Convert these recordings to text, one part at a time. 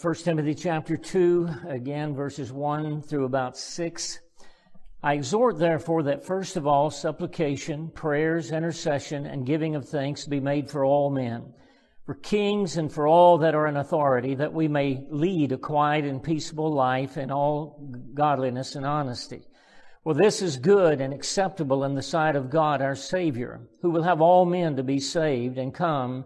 1 Timothy chapter 2, again, verses 1 through about 6. I exhort, therefore, that first of all, supplication, prayers, intercession, and giving of thanks be made for all men, for kings and for all that are in authority, that we may lead a quiet and peaceable life in all godliness and honesty. For this is good and acceptable in the sight of God our Savior, who will have all men to be saved and come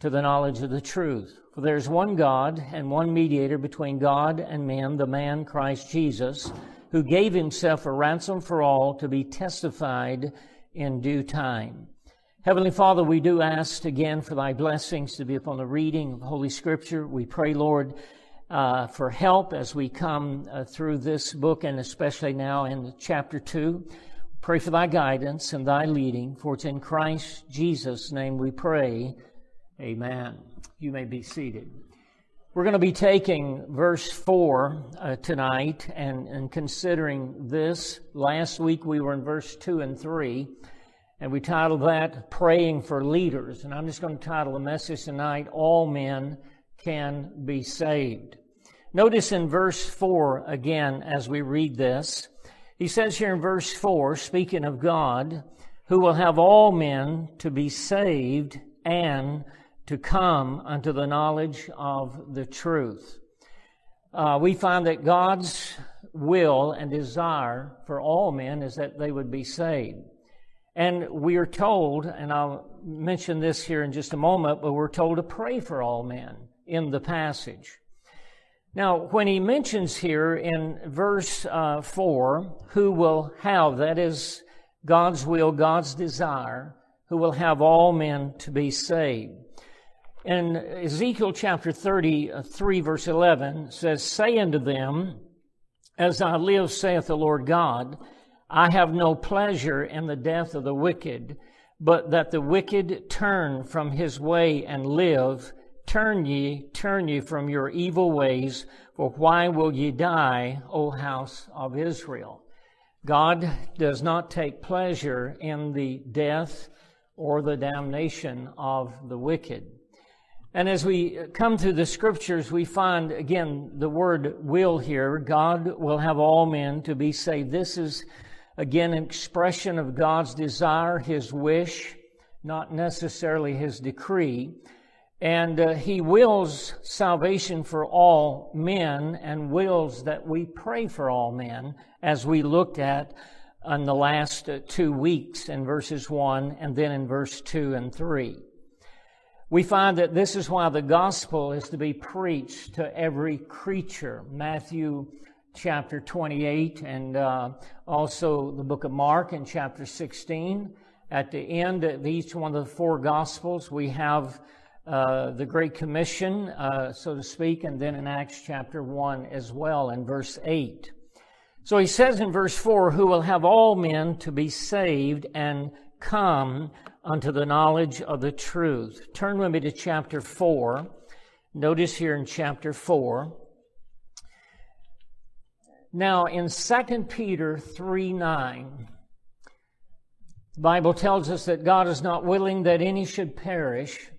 to the knowledge of the truth. For there is one God and one mediator between God and men, the man Christ Jesus, who gave himself a ransom for all to be testified in due time. Heavenly Father, we do ask again for thy blessings to be upon the reading of Holy Scripture. We pray, Lord, uh, for help as we come uh, through this book and especially now in chapter 2. Pray for thy guidance and thy leading, for it's in Christ Jesus' name we pray. Amen. You may be seated. We're going to be taking verse 4 uh, tonight and, and considering this. Last week we were in verse 2 and 3, and we titled that Praying for Leaders. And I'm just going to title the message tonight, All Men Can Be Saved. Notice in verse 4 again as we read this, he says here in verse 4, speaking of God, who will have all men to be saved and to come unto the knowledge of the truth. Uh, we find that God's will and desire for all men is that they would be saved. And we are told, and I'll mention this here in just a moment, but we're told to pray for all men in the passage. Now, when he mentions here in verse uh, 4, who will have, that is God's will, God's desire, who will have all men to be saved. In Ezekiel chapter 33, verse 11, says, Say unto them, As I live, saith the Lord God, I have no pleasure in the death of the wicked, but that the wicked turn from his way and live. Turn ye, turn ye from your evil ways, for why will ye die, O house of Israel? God does not take pleasure in the death or the damnation of the wicked. And as we come through the scriptures, we find again the word will here. God will have all men to be saved. This is again an expression of God's desire, His wish, not necessarily His decree. And uh, He wills salvation for all men and wills that we pray for all men, as we looked at in the last uh, two weeks in verses 1 and then in verse 2 and 3 we find that this is why the gospel is to be preached to every creature. Matthew chapter 28 and uh, also the book of Mark in chapter 16. At the end of each one of the four gospels, we have uh, the Great Commission, uh, so to speak, and then in Acts chapter 1 as well in verse 8. So he says in verse 4, who will have all men to be saved and come unto the knowledge of the truth. Turn with me to chapter 4. Notice here in chapter 4. Now, in 2 Peter 3 9, the Bible tells us that God is not willing that any should perish,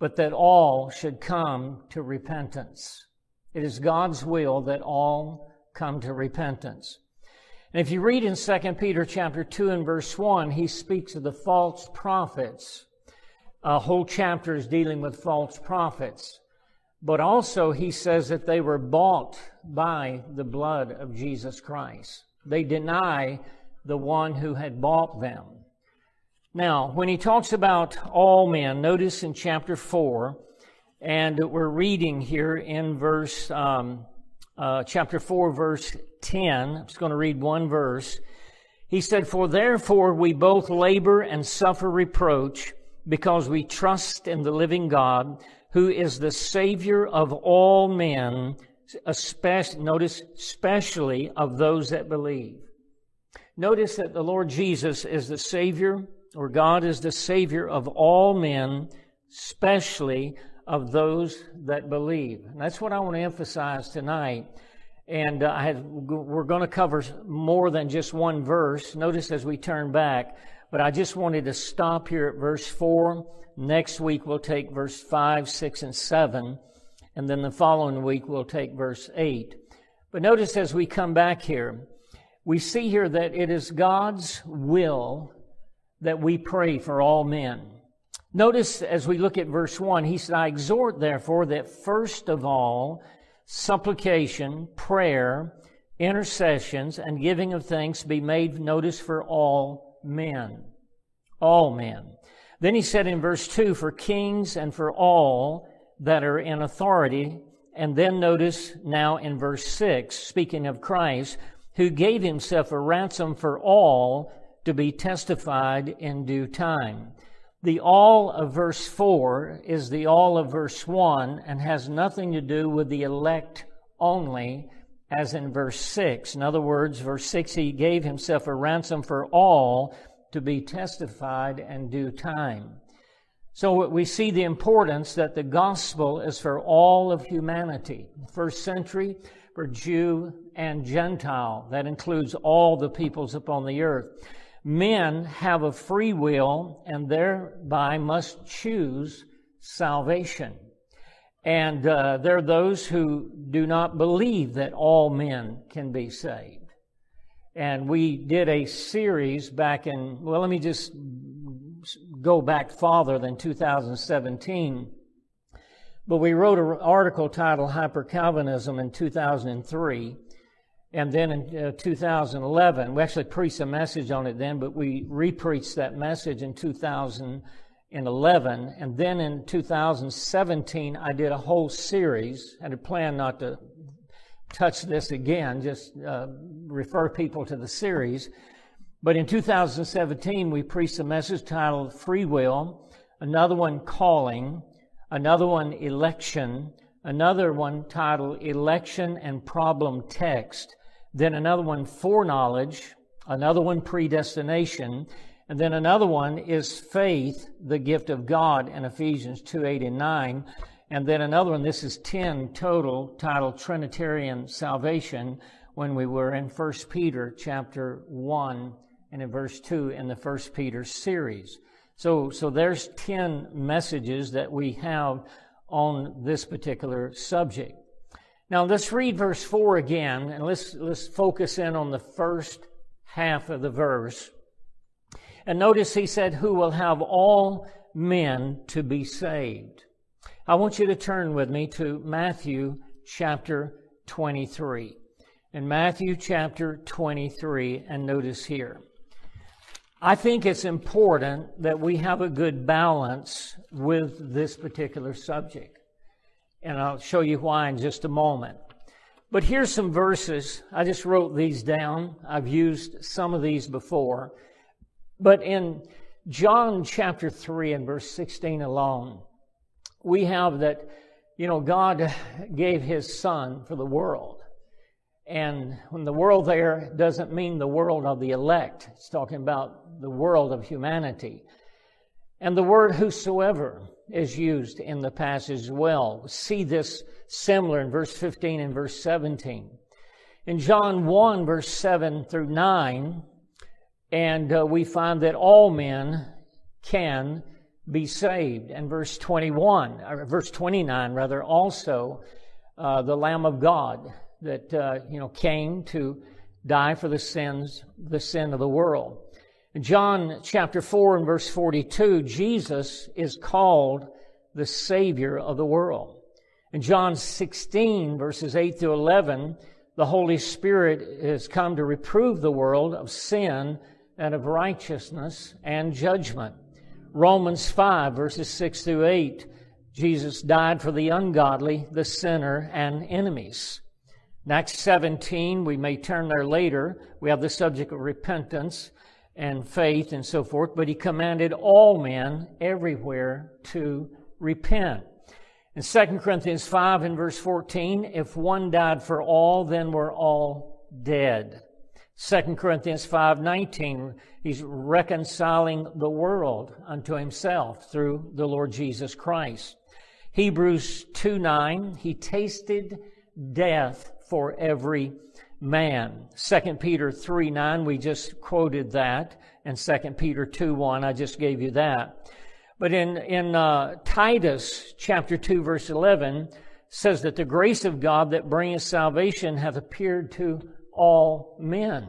but that all should come to repentance. It is God's will that all come to repentance. And if you read in 2 Peter chapter 2 and verse 1, he speaks of the false prophets. A whole chapter is dealing with false prophets. But also he says that they were bought by the blood of Jesus Christ. They deny the one who had bought them. Now, when he talks about all men, notice in chapter 4, and we're reading here in verse um, uh, chapter 4, verse 10. I'm just going to read one verse. He said, For therefore we both labor and suffer reproach because we trust in the living God, who is the Savior of all men, especially, notice, especially of those that believe. Notice that the Lord Jesus is the Savior, or God is the Savior of all men, especially of those that believe. And that's what I want to emphasize tonight. And uh, I had, we're going to cover more than just one verse. Notice as we turn back, but I just wanted to stop here at verse 4. Next week we'll take verse 5, 6, and 7 And then the following week, we'll take verse 8. But notice as we come back here, we see here that it is God's will that we pray for all men. Notice as we look at verse 1, he said, I exhort therefore that first of all, supplication, prayer, intercessions, and giving of thanks be made notice for all men. All men. Then he said in verse 2, for kings and for all that are in authority. And then notice now in verse 6, speaking of Christ, who gave himself a ransom for all to be testified in due time. The all of verse 4 is the all of verse 1 and has nothing to do with the elect only, as in verse 6. In other words, verse 6, he gave himself a ransom for all to be testified in due time. So we see the importance that the gospel is for all of humanity. First century, for Jew and Gentile. That includes all the peoples upon the earth. Men have a free will and thereby must choose salvation. And uh, there are those who do not believe that all men can be saved. And we did a series back in, well, let me just go back farther than 2017. But we wrote an article titled Hyper Calvinism in 2003. And then in uh, 2011, we actually preached a message on it then, but we repreached that message in 2011. And then in 2017, I did a whole series. I had planned not to touch this again, just uh, refer people to the series. But in 2017, we preached a message titled Free Will, another one Calling, another one Election, another one titled Election and Problem Text, then another one Foreknowledge, another one Predestination, and then another one is Faith, the gift of God in Ephesians 2 8 and 9. And then another one, this is 10 total, titled Trinitarian Salvation, when we were in 1 Peter chapter 1 and in verse 2 in the 1 Peter series. So, so there's 10 messages that we have on this particular subject. Now let's read verse 4 again and let's, let's focus in on the first half of the verse. And notice he said, Who will have all men to be saved. I want you to turn with me to Matthew chapter 23. In Matthew chapter 23, and notice here. I think it's important that we have a good balance with this particular subject. And I'll show you why in just a moment. But here's some verses. I just wrote these down. I've used some of these before. But in John chapter 3 and verse 16 alone, we have that, you know, God gave his son for the world. And when the world there doesn't mean the world of the elect, it's talking about the world of humanity. And the word whosoever is used in the passage as well. See this similar in verse 15 and verse 17. In John 1, verse 7 through 9, and uh, we find that all men can be saved. And verse 21, or verse 29 rather, also uh, the Lamb of God that uh, you know came to die for the sins, the sin of the world. John chapter 4 and verse 42, Jesus is called the Savior of the world. In John 16 verses 8 through 11, the Holy Spirit has come to reprove the world of sin and of righteousness and judgment. Romans 5, verses 6 through 8, Jesus died for the ungodly, the sinner, and enemies. In Acts 17, we may turn there later. We have the subject of repentance and faith and so forth, but he commanded all men everywhere to repent. In 2 Corinthians 5 and verse 14, if one died for all, then we're all dead. 2 Corinthians 5:19 he's reconciling the world unto himself through the Lord Jesus Christ. Hebrews 2:9 he tasted death for every man. 2 Peter 3:9 we just quoted that and 2 Peter 2:1 I just gave you that. But in in uh, Titus chapter 2 verse 11 says that the grace of God that bringeth salvation hath appeared to all men.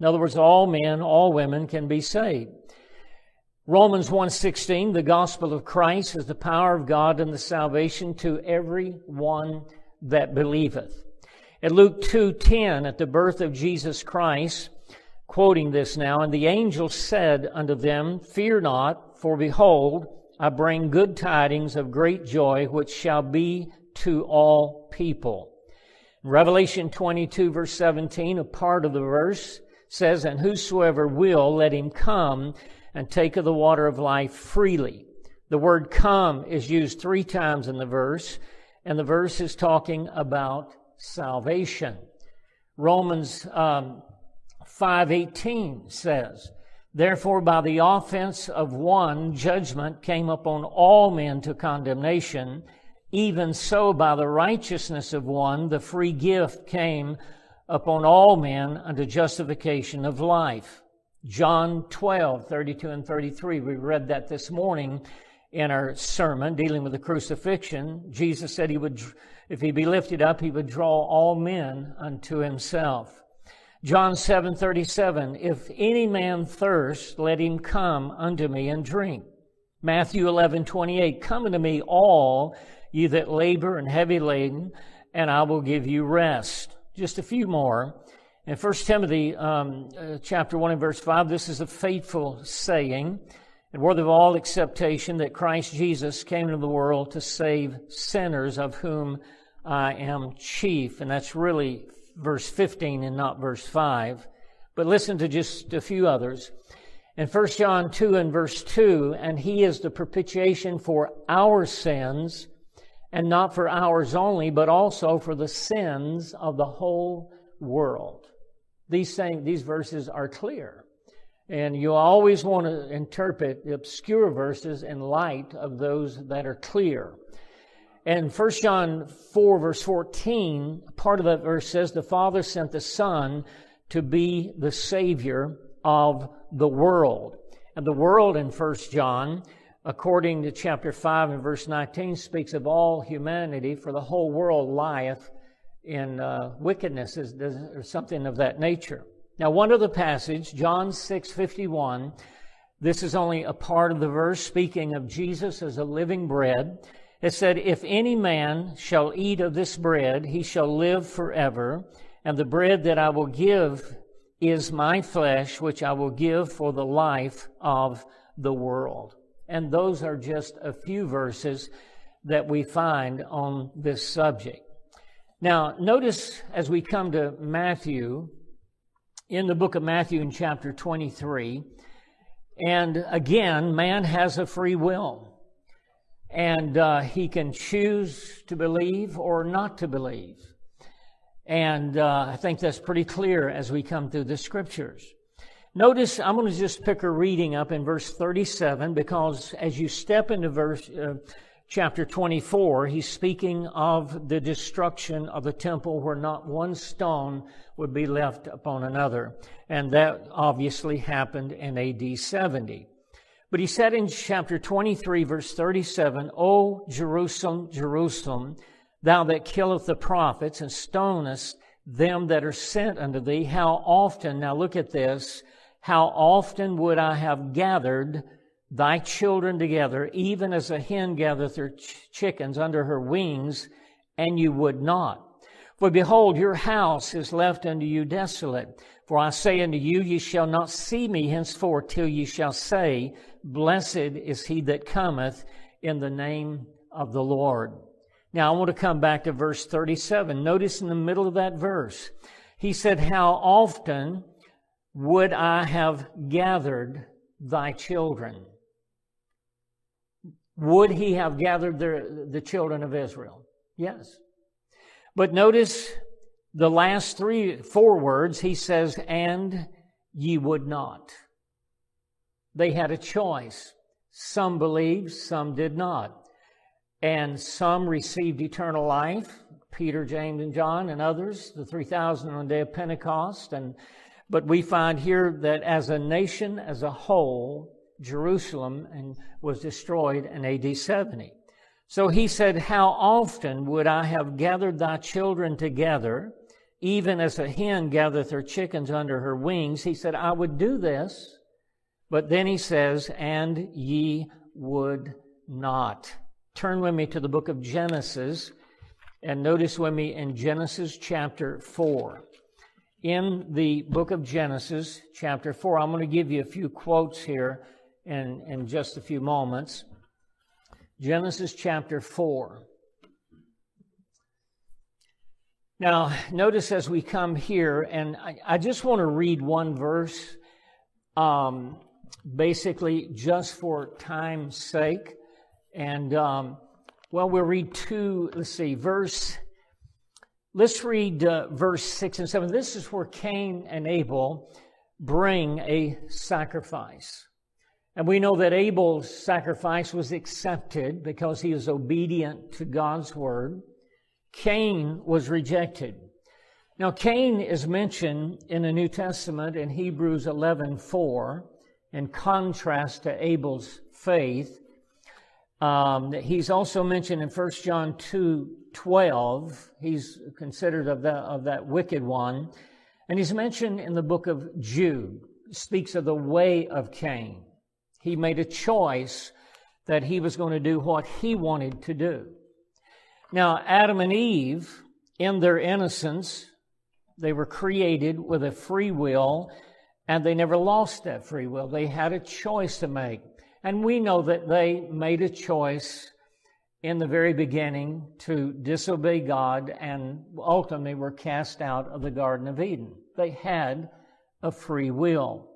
In other words, all men, all women can be saved. Romans 1:16, the gospel of Christ is the power of God and the salvation to every one that believeth. At Luke 2:10, at the birth of Jesus Christ, quoting this now, and the angel said unto them, Fear not, for behold, I bring good tidings of great joy, which shall be to all people. Revelation 22 verse 17, a part of the verse says, And whosoever will, let him come and take of the water of life freely. The word come is used three times in the verse, and the verse is talking about salvation. Romans um, 5.18 says, Therefore by the offense of one, judgment came upon all men to condemnation, even so by the righteousness of one, the free gift came upon all men unto justification of life. John 12, 32 and 33. We read that this morning in our sermon dealing with the crucifixion. Jesus said he would, if he be lifted up, he would draw all men unto himself. John 7, 37. If any man thirst, let him come unto me and drink. Matthew 11, 28. Come unto me all ye that labor and heavy laden, and I will give you rest. Just a few more. In 1 Timothy um, uh, chapter 1 and verse 5, this is a faithful saying and worthy of all acceptation that Christ Jesus came into the world to save sinners, of whom I am chief. And that's really verse 15 and not verse 5. But listen to just a few others. In 1 John 2 and verse 2, and he is the propitiation for our sins, and not for ours only, but also for the sins of the whole world. These, saying, these verses are clear. And you always want to interpret the obscure verses in light of those that are clear. And 1 John 4, verse 14, part of that verse says, The Father sent the Son to be the Savior of the world. And the world in 1 John, according to chapter 5 and verse 19, speaks of all humanity, for the whole world lieth in uh, wickedness or something of that nature. Now, one other passage, John 6 51, this is only a part of the verse speaking of Jesus as a living bread. It said, If any man shall eat of this bread, he shall live forever. And the bread that I will give is my flesh, which I will give for the life of the world. And those are just a few verses that we find on this subject. Now, notice as we come to Matthew, in the book of Matthew in chapter 23, and again, man has a free will. And uh, he can choose to believe or not to believe. And uh, I think that's pretty clear as we come through the scriptures. Notice, I'm going to just pick a reading up in verse 37 because as you step into verse, uh, chapter 24, he's speaking of the destruction of the temple where not one stone would be left upon another. And that obviously happened in AD 70. But he said in chapter 23, verse 37, O Jerusalem, Jerusalem, thou that killest the prophets and stonest them that are sent unto thee, how often, now look at this, how often would I have gathered thy children together, even as a hen gathereth her ch- chickens under her wings, and you would not. For behold, your house is left unto you desolate. For I say unto you, ye shall not see me henceforth till ye shall say, Blessed is he that cometh in the name of the Lord. Now I want to come back to verse 37. Notice in the middle of that verse, he said, How often would I have gathered thy children? Would he have gathered the, the children of Israel? Yes. But notice the last three, four words, he says, and ye would not. They had a choice. Some believed, some did not. And some received eternal life, Peter, James, and John, and others, the 3,000 on the day of Pentecost. And, but we find here that as a nation, as a whole, Jerusalem and was destroyed in AD 70. So he said, How often would I have gathered thy children together, even as a hen gathereth her chickens under her wings? He said, I would do this. But then he says, And ye would not. Turn with me to the book of Genesis and notice with me in Genesis chapter 4. In the book of Genesis, chapter 4, I'm going to give you a few quotes here in, in just a few moments. Genesis chapter 4. Now, notice as we come here, and I, I just want to read one verse, um, basically just for time's sake. And, um, well, we'll read two, let's see, verse, let's read uh, verse 6 and 7. This is where Cain and Abel bring a sacrifice. And we know that Abel's sacrifice was accepted because he was obedient to God's word. Cain was rejected. Now, Cain is mentioned in the New Testament in Hebrews 11:4 in contrast to Abel's faith. Um, he's also mentioned in 1 John 2 12. He's considered of that, of that wicked one. And he's mentioned in the book of Jude, speaks of the way of Cain. He made a choice that he was going to do what he wanted to do. Now, Adam and Eve, in their innocence, they were created with a free will, and they never lost that free will. They had a choice to make. And we know that they made a choice in the very beginning to disobey God and ultimately were cast out of the Garden of Eden. They had a free will.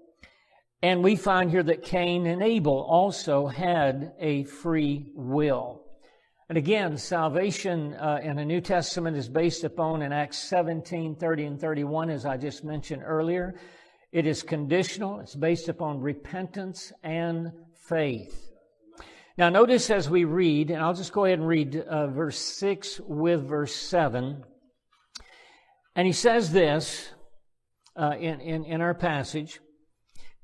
And we find here that Cain and Abel also had a free will. And again, salvation uh, in the New Testament is based upon in Acts 17, 30 and 31, as I just mentioned earlier. It is conditional. It's based upon repentance and faith. Now, notice as we read, and I'll just go ahead and read uh, verse 6 with verse 7. And he says this uh, in, in, in our passage.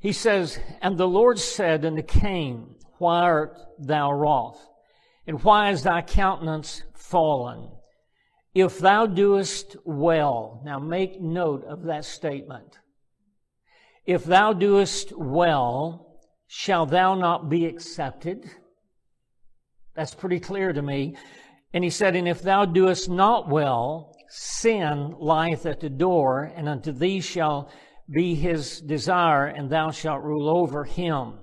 He says, And the Lord said unto Cain, Why art thou wroth? And why is thy countenance fallen? If thou doest well, now make note of that statement. If thou doest well, shall thou not be accepted? That's pretty clear to me. And he said, And if thou doest not well, sin lieth at the door, and unto thee shall be his desire, and thou shalt rule over him.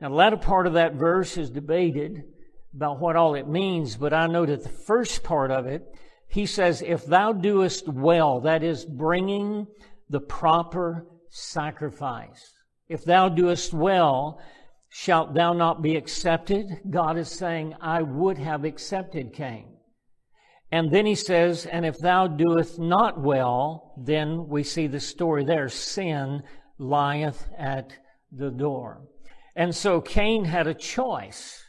Now, the latter part of that verse is debated about what all it means, but I know that the first part of it, he says, If thou doest well, that is bringing the proper sacrifice. If thou doest well, shalt thou not be accepted? God is saying, I would have accepted Cain. And then he says, And if thou doest not well, then we see the story there sin lieth at the door. And so Cain had a choice.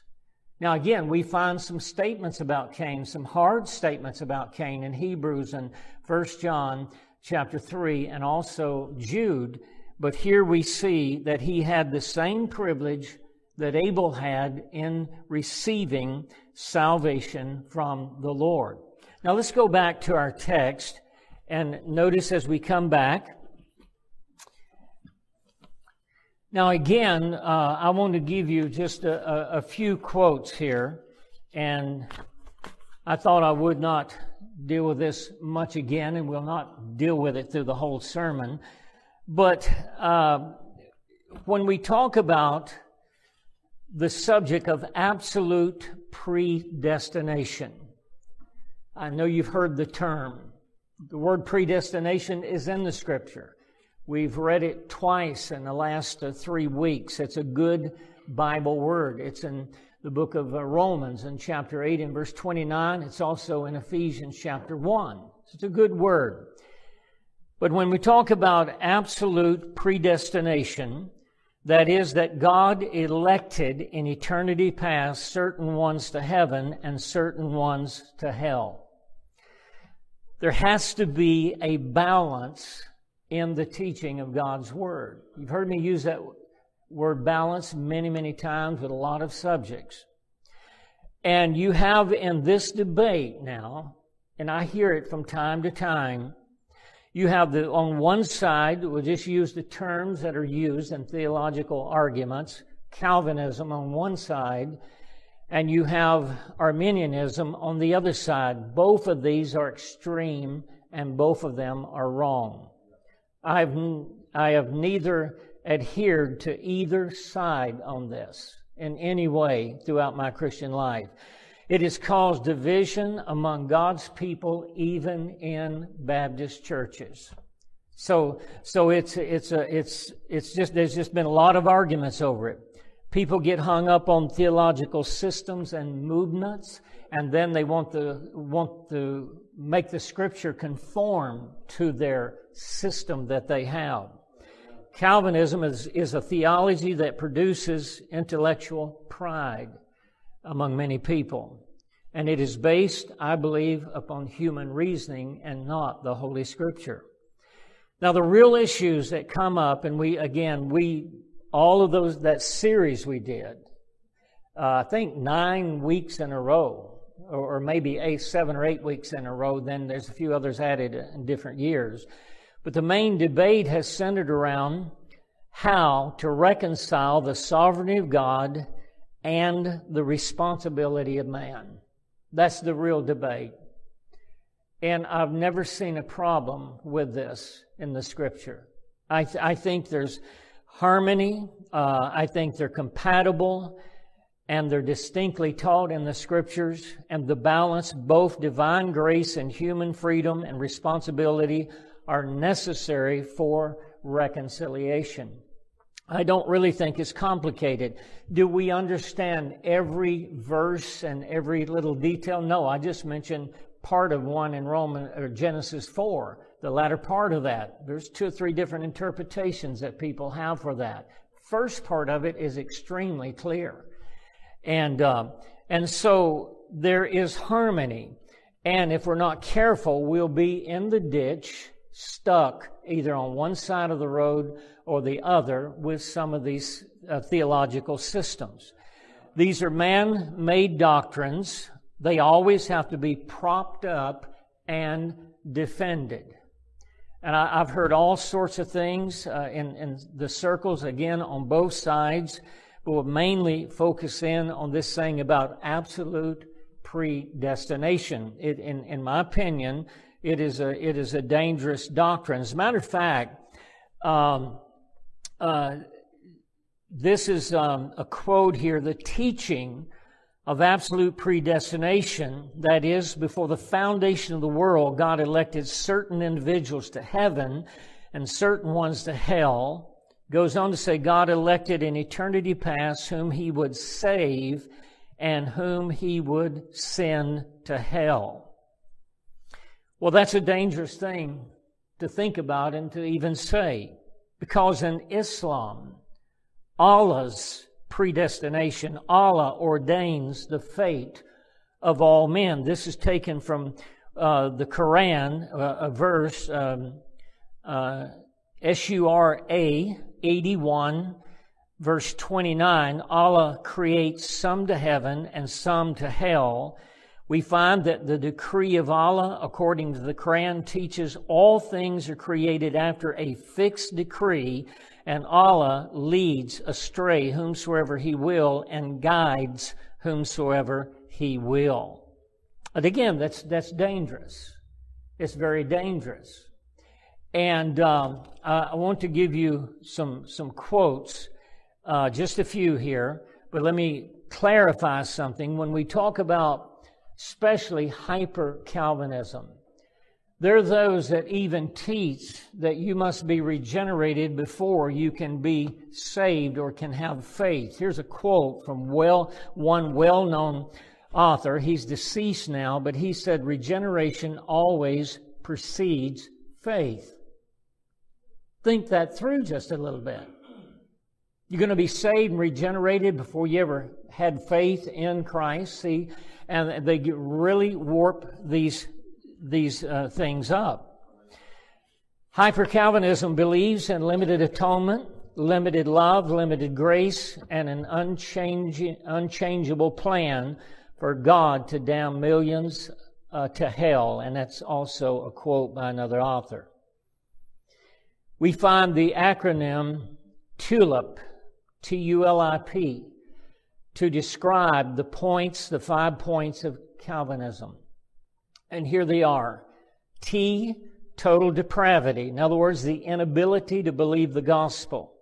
Now, again, we find some statements about Cain, some hard statements about Cain in Hebrews and 1 John chapter 3, and also Jude. But here we see that he had the same privilege that Abel had in receiving salvation from the Lord. Now let's go back to our text and notice as we come back. Now, again, uh, I want to give you just a, a, a few quotes here, and I thought I would not deal with this much again, and will not deal with it through the whole sermon. But uh, when we talk about the subject of absolute predestination, I know you've heard the term. The word predestination is in the scripture. We've read it twice in the last uh, three weeks. It's a good Bible word. It's in the book of uh, Romans in chapter 8 and verse 29. It's also in Ephesians chapter 1. It's a good word. But when we talk about absolute predestination, that is, that God elected in eternity past certain ones to heaven and certain ones to hell. There has to be a balance in the teaching of God's Word. You've heard me use that word balance many, many times with a lot of subjects. And you have in this debate now, and I hear it from time to time, you have the, on one side, we'll just use the terms that are used in theological arguments, Calvinism on one side, and you have Arminianism on the other side. Both of these are extreme and both of them are wrong. I have, I have neither adhered to either side on this in any way throughout my Christian life. It has caused division among God's people, even in Baptist churches. So, so it's, it's, a, it's, it's just, there's just been a lot of arguments over it. People get hung up on theological systems and movements, and then they want to, want to make the scripture conform to their system that they have. Calvinism is, is a theology that produces intellectual pride among many people. And it is based, I believe, upon human reasoning and not the Holy Scripture. Now, the real issues that come up, and we, again, we, all of those, that series we did, uh, I think nine weeks in a row, or, or maybe eight, seven or eight weeks in a row, then there's a few others added in different years. But the main debate has centered around how to reconcile the sovereignty of God and the responsibility of man. That's the real debate. And I've never seen a problem with this in the scripture. I, th- I think there's harmony. Uh, I think they're compatible and they're distinctly taught in the scriptures and the balance, both divine grace and human freedom and responsibility are necessary for reconciliation. I don't really think it's complicated. Do we understand every verse and every little detail? No, I just mentioned part of one in Roman or Genesis 4, the latter part of that. There's two or three different interpretations that people have for that. First part of it is extremely clear. And, uh, and so there is harmony. And if we're not careful, we'll be in the ditch, stuck either on one side of the road or the other with some of these uh, theological systems. These are man made doctrines. They always have to be propped up and defended. And I, have heard all sorts of things uh, in, in the circles, again, on both sides, but we'll mainly focus in on this thing about absolute predestination. It, in, in my opinion, it is a, it is a dangerous doctrine. As a matter of fact, um, uh, this is um, a quote here the teaching of absolute predestination, that is, before the foundation of the world, God elected certain individuals to heaven and certain ones to hell. Goes on to say, God elected in eternity past whom he would save and whom he would send to hell. Well, that's a dangerous thing to think about and to even say. Because in Islam, Allah's predestination, Allah ordains the fate of all men. This is taken from uh, the Quran, uh, a verse, um, uh, Surah 81, verse 29. Allah creates some to heaven and some to hell we find that the decree of Allah, according to the Quran, teaches all things are created after a fixed decree, and Allah leads astray whomsoever He will and guides whomsoever He will. But again, that's, that's dangerous. It's very dangerous. And um, I want to give you some, some quotes, uh, just a few here, but let me clarify something. When we talk about especially hyper Calvinism. There are those that even teach that you must be regenerated before you can be saved or can have faith. Here's a quote from well, one well known author. He's deceased now, but he said, Regeneration always precedes faith. Think that through just a little bit. You're going to be saved and regenerated before you ever had faith in Christ. See, and they really warp these, these uh, things up. Hyper Calvinism believes in limited atonement, limited love, limited grace, and an unchanging, unchangeable plan for God to damn millions uh, to hell, and that's also a quote by another author. We find the acronym TULIP, T U L I P, to describe the points, the five points of Calvinism. And here they are T, total depravity. In other words, the inability to believe the gospel.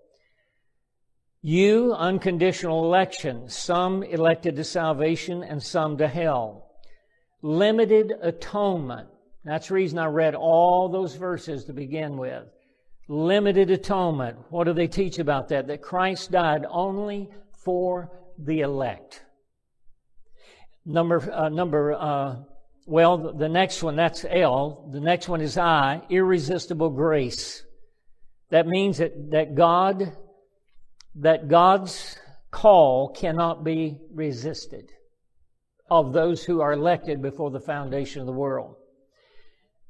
U, unconditional election. Some elected to salvation and some to hell. Limited atonement. That's the reason I read all those verses to begin with. Limited atonement. What do they teach about that? That Christ died only for the elect. Number, uh, number, uh, well, the next one, that's L. The next one is I, irresistible grace. That means that, that God, that God's call cannot be resisted of those who are elected before the foundation of the world.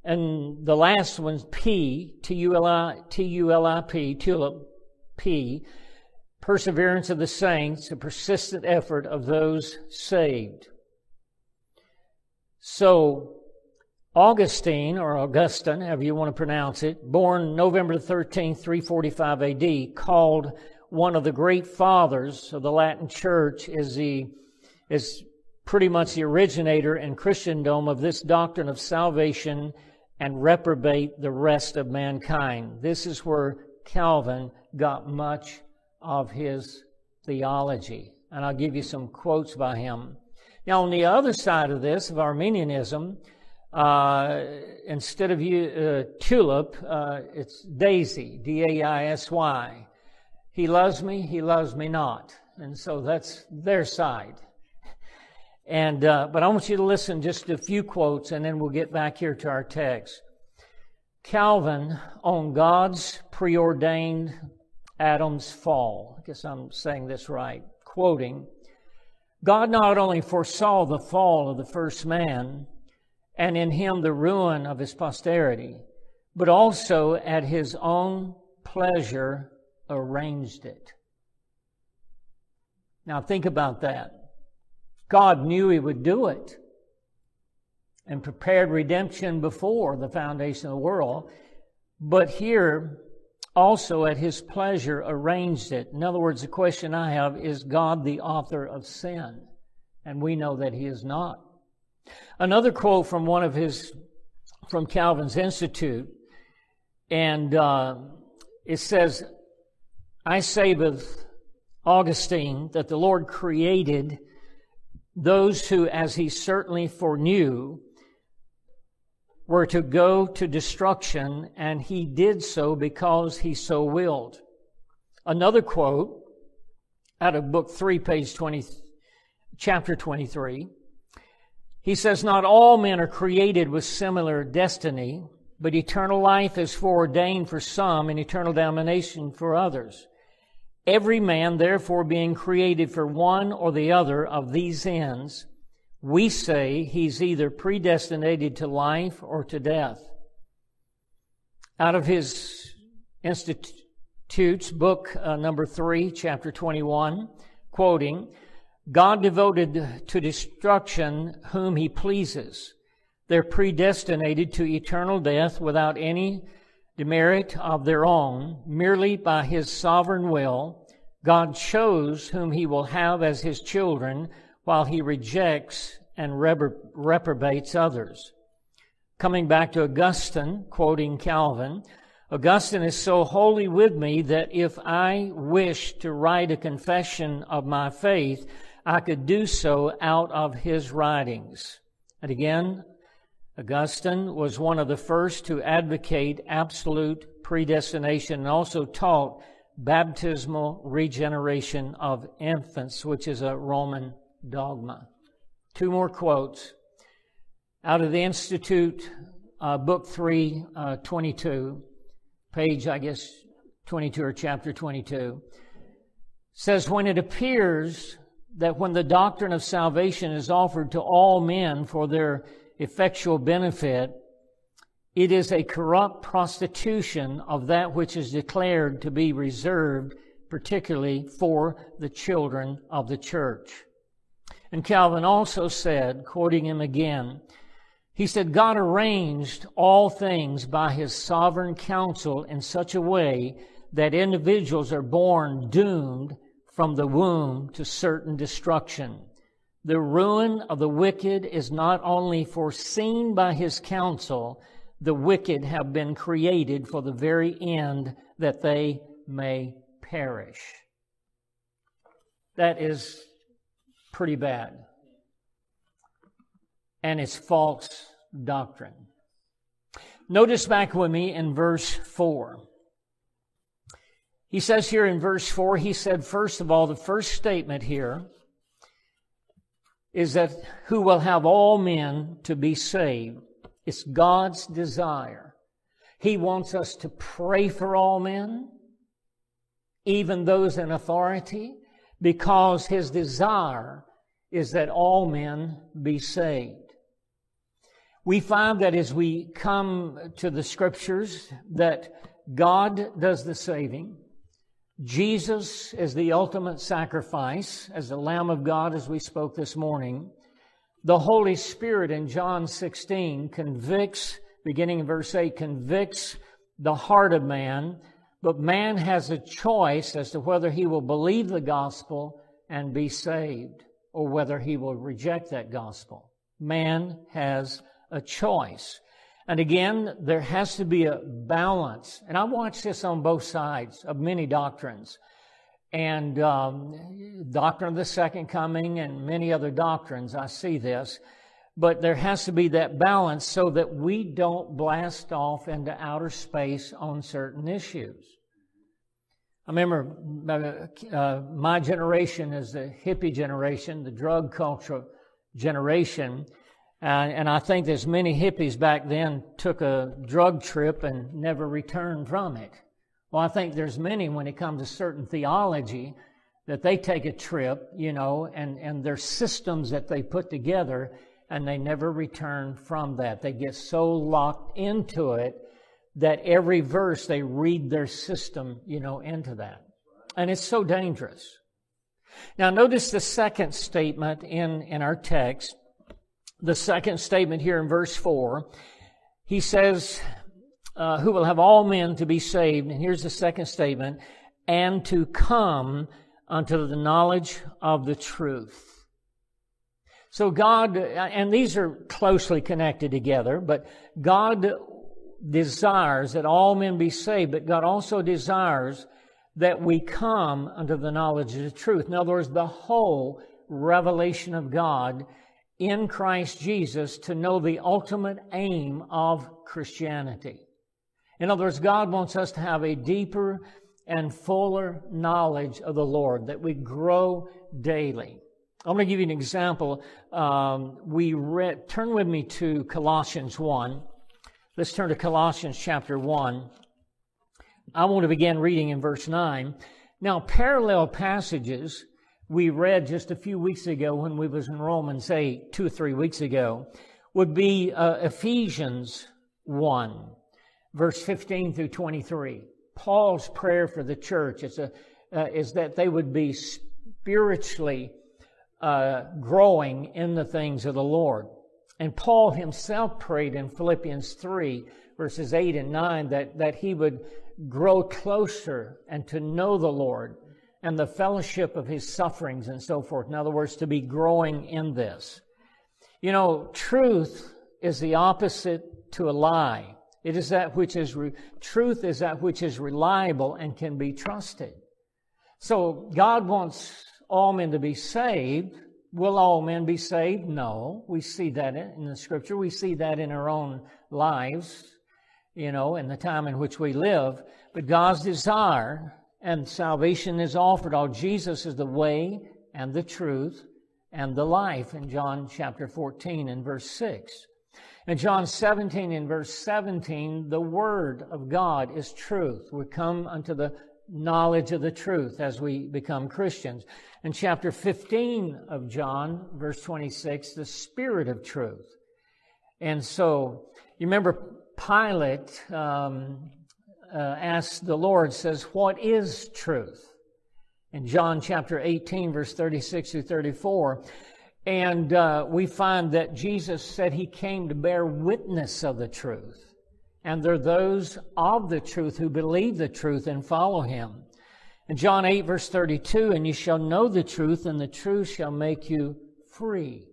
And the last one's P, T-U-L-I, T-U-L-I-P, tulip, P, perseverance of the saints, a persistent effort of those saved. So, Augustine, or Augustine, however you want to pronounce it, born November 13, 345 AD, called one of the great fathers of the Latin Church, is the is pretty much the originator in Christendom of this doctrine of salvation and reprobate the rest of mankind. This is where Calvin got much of his theology. And I'll give you some quotes by him. Now, on the other side of this, of Arminianism, uh, instead of uh, tulip, uh, it's daisy, D A I S Y. He loves me, he loves me not. And so that's their side. And, uh, but I want you to listen just a few quotes and then we'll get back here to our text. Calvin on God's preordained Adam's fall. I guess I'm saying this right. Quoting, God not only foresaw the fall of the first man and in him the ruin of his posterity, but also at his own pleasure arranged it. Now think about that. God knew He would do it and prepared redemption before the foundation of the world. But here, also at His pleasure, arranged it. In other words, the question I have is God the author of sin? And we know that He is not. Another quote from one of his, from Calvin's Institute, and uh, it says, I say with Augustine that the Lord created those who, as he certainly foreknew, were to go to destruction, and he did so because he so willed. Another quote out of book 3, page 20, chapter 23. He says, Not all men are created with similar destiny, but eternal life is foreordained for some and eternal damnation for others. Every man, therefore, being created for one or the other of these ends, we say he's either predestinated to life or to death. Out of his Institutes, book uh, number three, chapter 21, quoting, God devoted to destruction whom he pleases. They're predestinated to eternal death without any demerit of their own, merely by his sovereign will, God chose whom he will have as his children while he rejects and reprobates others. Coming back to Augustine, quoting Calvin, Augustine is so wholly with me that if I wished to write a confession of my faith, I could do so out of his writings. And again, Augustine was one of the first to advocate absolute predestination and also taught baptismal regeneration of infants, which is a Roman dogma. Two more quotes out of the Institute, uh, book 3, uh, 22, page, I guess, 22 or chapter 22, says, When it appears that when the doctrine of salvation is offered to all men for their effectual benefit, it is a corrupt prostitution of that which is declared to be reserved particularly for the children of the church. And Calvin also said, quoting him again, he said, God arranged all things by his sovereign counsel in such a way that individuals are born doomed from the womb to certain destruction. The ruin of the wicked is not only foreseen by his counsel, the wicked have been created for the very end that they may perish. That is pretty bad. And it's false doctrine. Notice back with me in verse 4. He says here in verse 4, he said, first of all, the first statement here is that who will have all men to be saved. It's God's desire. He wants us to pray for all men, even those in authority, because his desire is that all men be saved. We find that as we come to the scriptures that God does the saving. Jesus is the ultimate sacrifice as the Lamb of God as we spoke this morning. The Holy Spirit in John 16 convicts, beginning in verse 8, convicts the heart of man, but man has a choice as to whether he will believe the gospel and be saved or whether he will reject that gospel. Man has a choice. And again, there has to be a balance. And I watch this on both sides of many doctrines. And um, doctrine of the second coming and many other doctrines, I see this. But there has to be that balance so that we don't blast off into outer space on certain issues. I remember uh, my generation is the hippie generation, the drug culture generation. And, and I think there's many hippies back then took a drug trip and never returned from it. Well, I think there's many when it comes to certain theology that they take a trip, you know, and, and there's systems that they put together and they never return from that. They get so locked into it that every verse they read their system, you know, into that. And it's so dangerous. Now notice the second statement in, in our text. The second statement here in verse 4. He says, uh, who will have all men to be saved. And here's the second statement, and to come unto the knowledge of the truth. So God, and these are closely connected together, but God desires that all men be saved, but God also desires that we come unto the knowledge of the truth. In other words, the whole revelation of God in Christ Jesus to know the ultimate aim of Christianity. In other words, God wants us to have a deeper and fuller knowledge of the Lord, that we grow daily. I'm going to give you an example. Um, we read, turn with me to Colossians 1. Let's turn to Colossians chapter 1. I want to begin reading in verse 9. Now, parallel passages we read just a few weeks ago when we was in Romans 8, two or three weeks ago, would be uh, Ephesians 1, verse 15 through 23. Paul's prayer for the church is, a, uh, is that they would be spiritually uh, growing in the things of the Lord. And Paul himself prayed in Philippians 3, verses 8 and 9, that, that he would grow closer and to know the Lord and the fellowship of his sufferings and so forth. In other words, to be growing in this. You know, truth is the opposite to a lie. It is that which is, re- truth is that which is reliable and can be trusted. So God wants all men to be saved, Will all men be saved? No. We see that in the scripture. We see that in our own lives, you know, in the time in which we live. But God's desire and salvation is offered. All Jesus is the way and the truth and the life in John chapter 14 and verse 6. In John 17 and verse 17, the word of God is truth. We come unto the knowledge of the truth as we become Christians. In chapter 15 of John, verse 26, the Spirit of truth. And so, you remember Pilate um, uh, asked the Lord, says, What is truth? In John chapter 18, verse 36 through 34. And uh, we find that Jesus said he came to bear witness of the truth. And there are those of the truth who believe the truth and follow him. In John 8, verse 32, and you shall know the truth, and the truth shall make you free.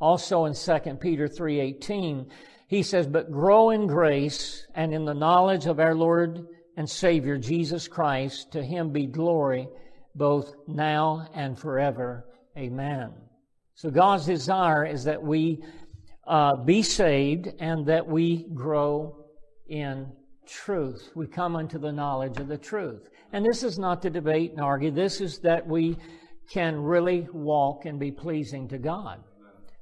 Also in 2 Peter 3:18, he says, "But grow in grace and in the knowledge of our Lord and Savior Jesus Christ. To him be glory both now and forever. Amen." So God's desire is that we uh, be saved and that we grow in truth. We come unto the knowledge of the truth. And this is not to debate and argue. This is that we can really walk and be pleasing to God.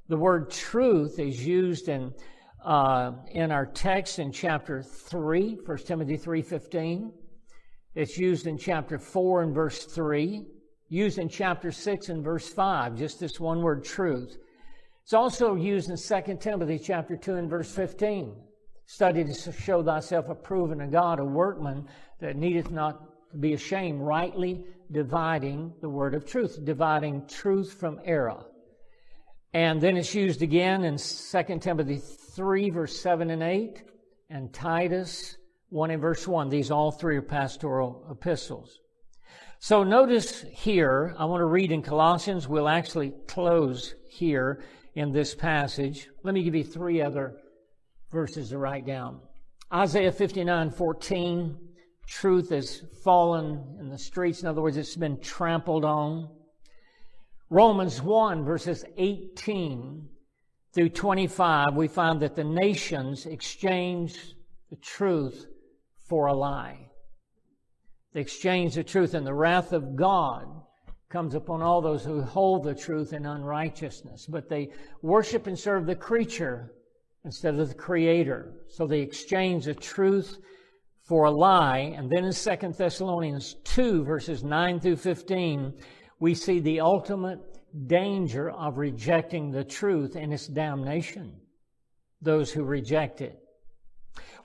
The word truth is used in uh, in our text in chapter 3, 1 Timothy 3.15. It's used in chapter 4 and verse 3 used in chapter 6 and verse 5, just this one word, truth. It's also used in 2 Timothy chapter 2 and verse 15. Study to show thyself approved unto God, a workman that needeth not to be ashamed, rightly dividing the word of truth, dividing truth from error. And then it's used again in 2 Timothy 3, verse 7 and 8, and Titus 1 and verse 1. These all three are pastoral epistles. So notice here, I want to read in Colossians. We'll actually close here in this passage. Let me give you three other verses to write down. Isaiah 59, 14. Truth has fallen in the streets. In other words, it's been trampled on. Romans 1, verses 18 through 25, we find that the nations exchange the truth for a lie. They exchange the truth, and the wrath of God comes upon all those who hold the truth in unrighteousness. But they worship and serve the creature instead of the creator. So they exchange the truth for a lie. And then in 2 Thessalonians 2, verses 9 through 15, we see the ultimate danger of rejecting the truth and its damnation. Those who reject it.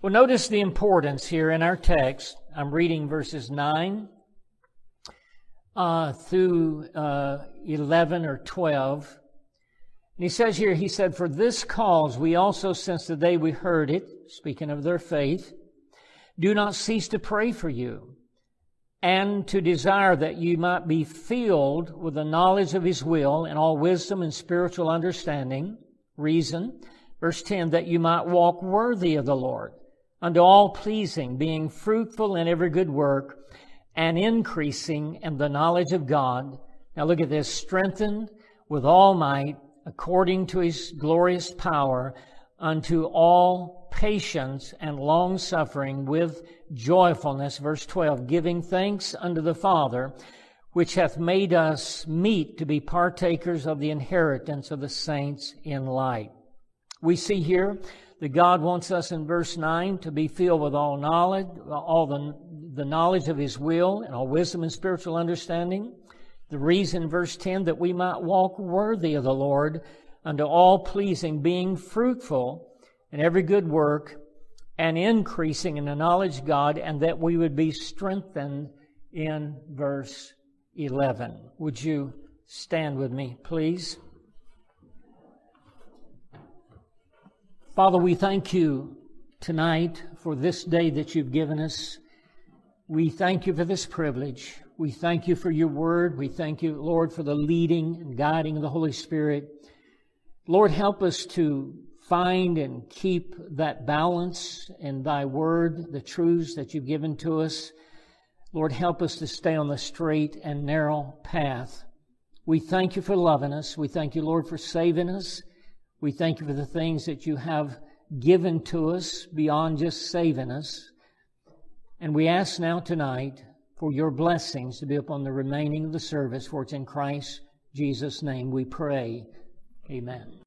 Well, notice the importance here in our text. I'm reading verses 9 uh, through uh, 11 or 12. And he says here, he said, For this cause we also, since the day we heard it, speaking of their faith, do not cease to pray for you and to desire that you might be filled with the knowledge of his will and all wisdom and spiritual understanding, reason. Verse 10, that you might walk worthy of the Lord unto all pleasing, being fruitful in every good work, and increasing in the knowledge of God. Now look at this, strengthened with all might, according to his glorious power, unto all patience and long suffering with joyfulness. Verse 12, giving thanks unto the Father, which hath made us meet to be partakers of the inheritance of the saints in light. We see here that God wants us in verse 9 to be filled with all knowledge, all the, the knowledge of His will and all wisdom and spiritual understanding. The reason, verse 10, that we might walk worthy of the Lord unto all pleasing, being fruitful in every good work and increasing in the knowledge of God, and that we would be strengthened in verse 11. Would you stand with me, please? Father, we thank you tonight for this day that you've given us. We thank you for this privilege. We thank you for your word. We thank you, Lord, for the leading and guiding of the Holy Spirit. Lord, help us to find and keep that balance in thy word, the truths that you've given to us. Lord, help us to stay on the straight and narrow path. We thank you for loving us. We thank you, Lord, for saving us. We thank you for the things that you have given to us beyond just saving us. And we ask now tonight for your blessings to be upon the remaining of the service, for it's in Christ Jesus' name we pray. Amen.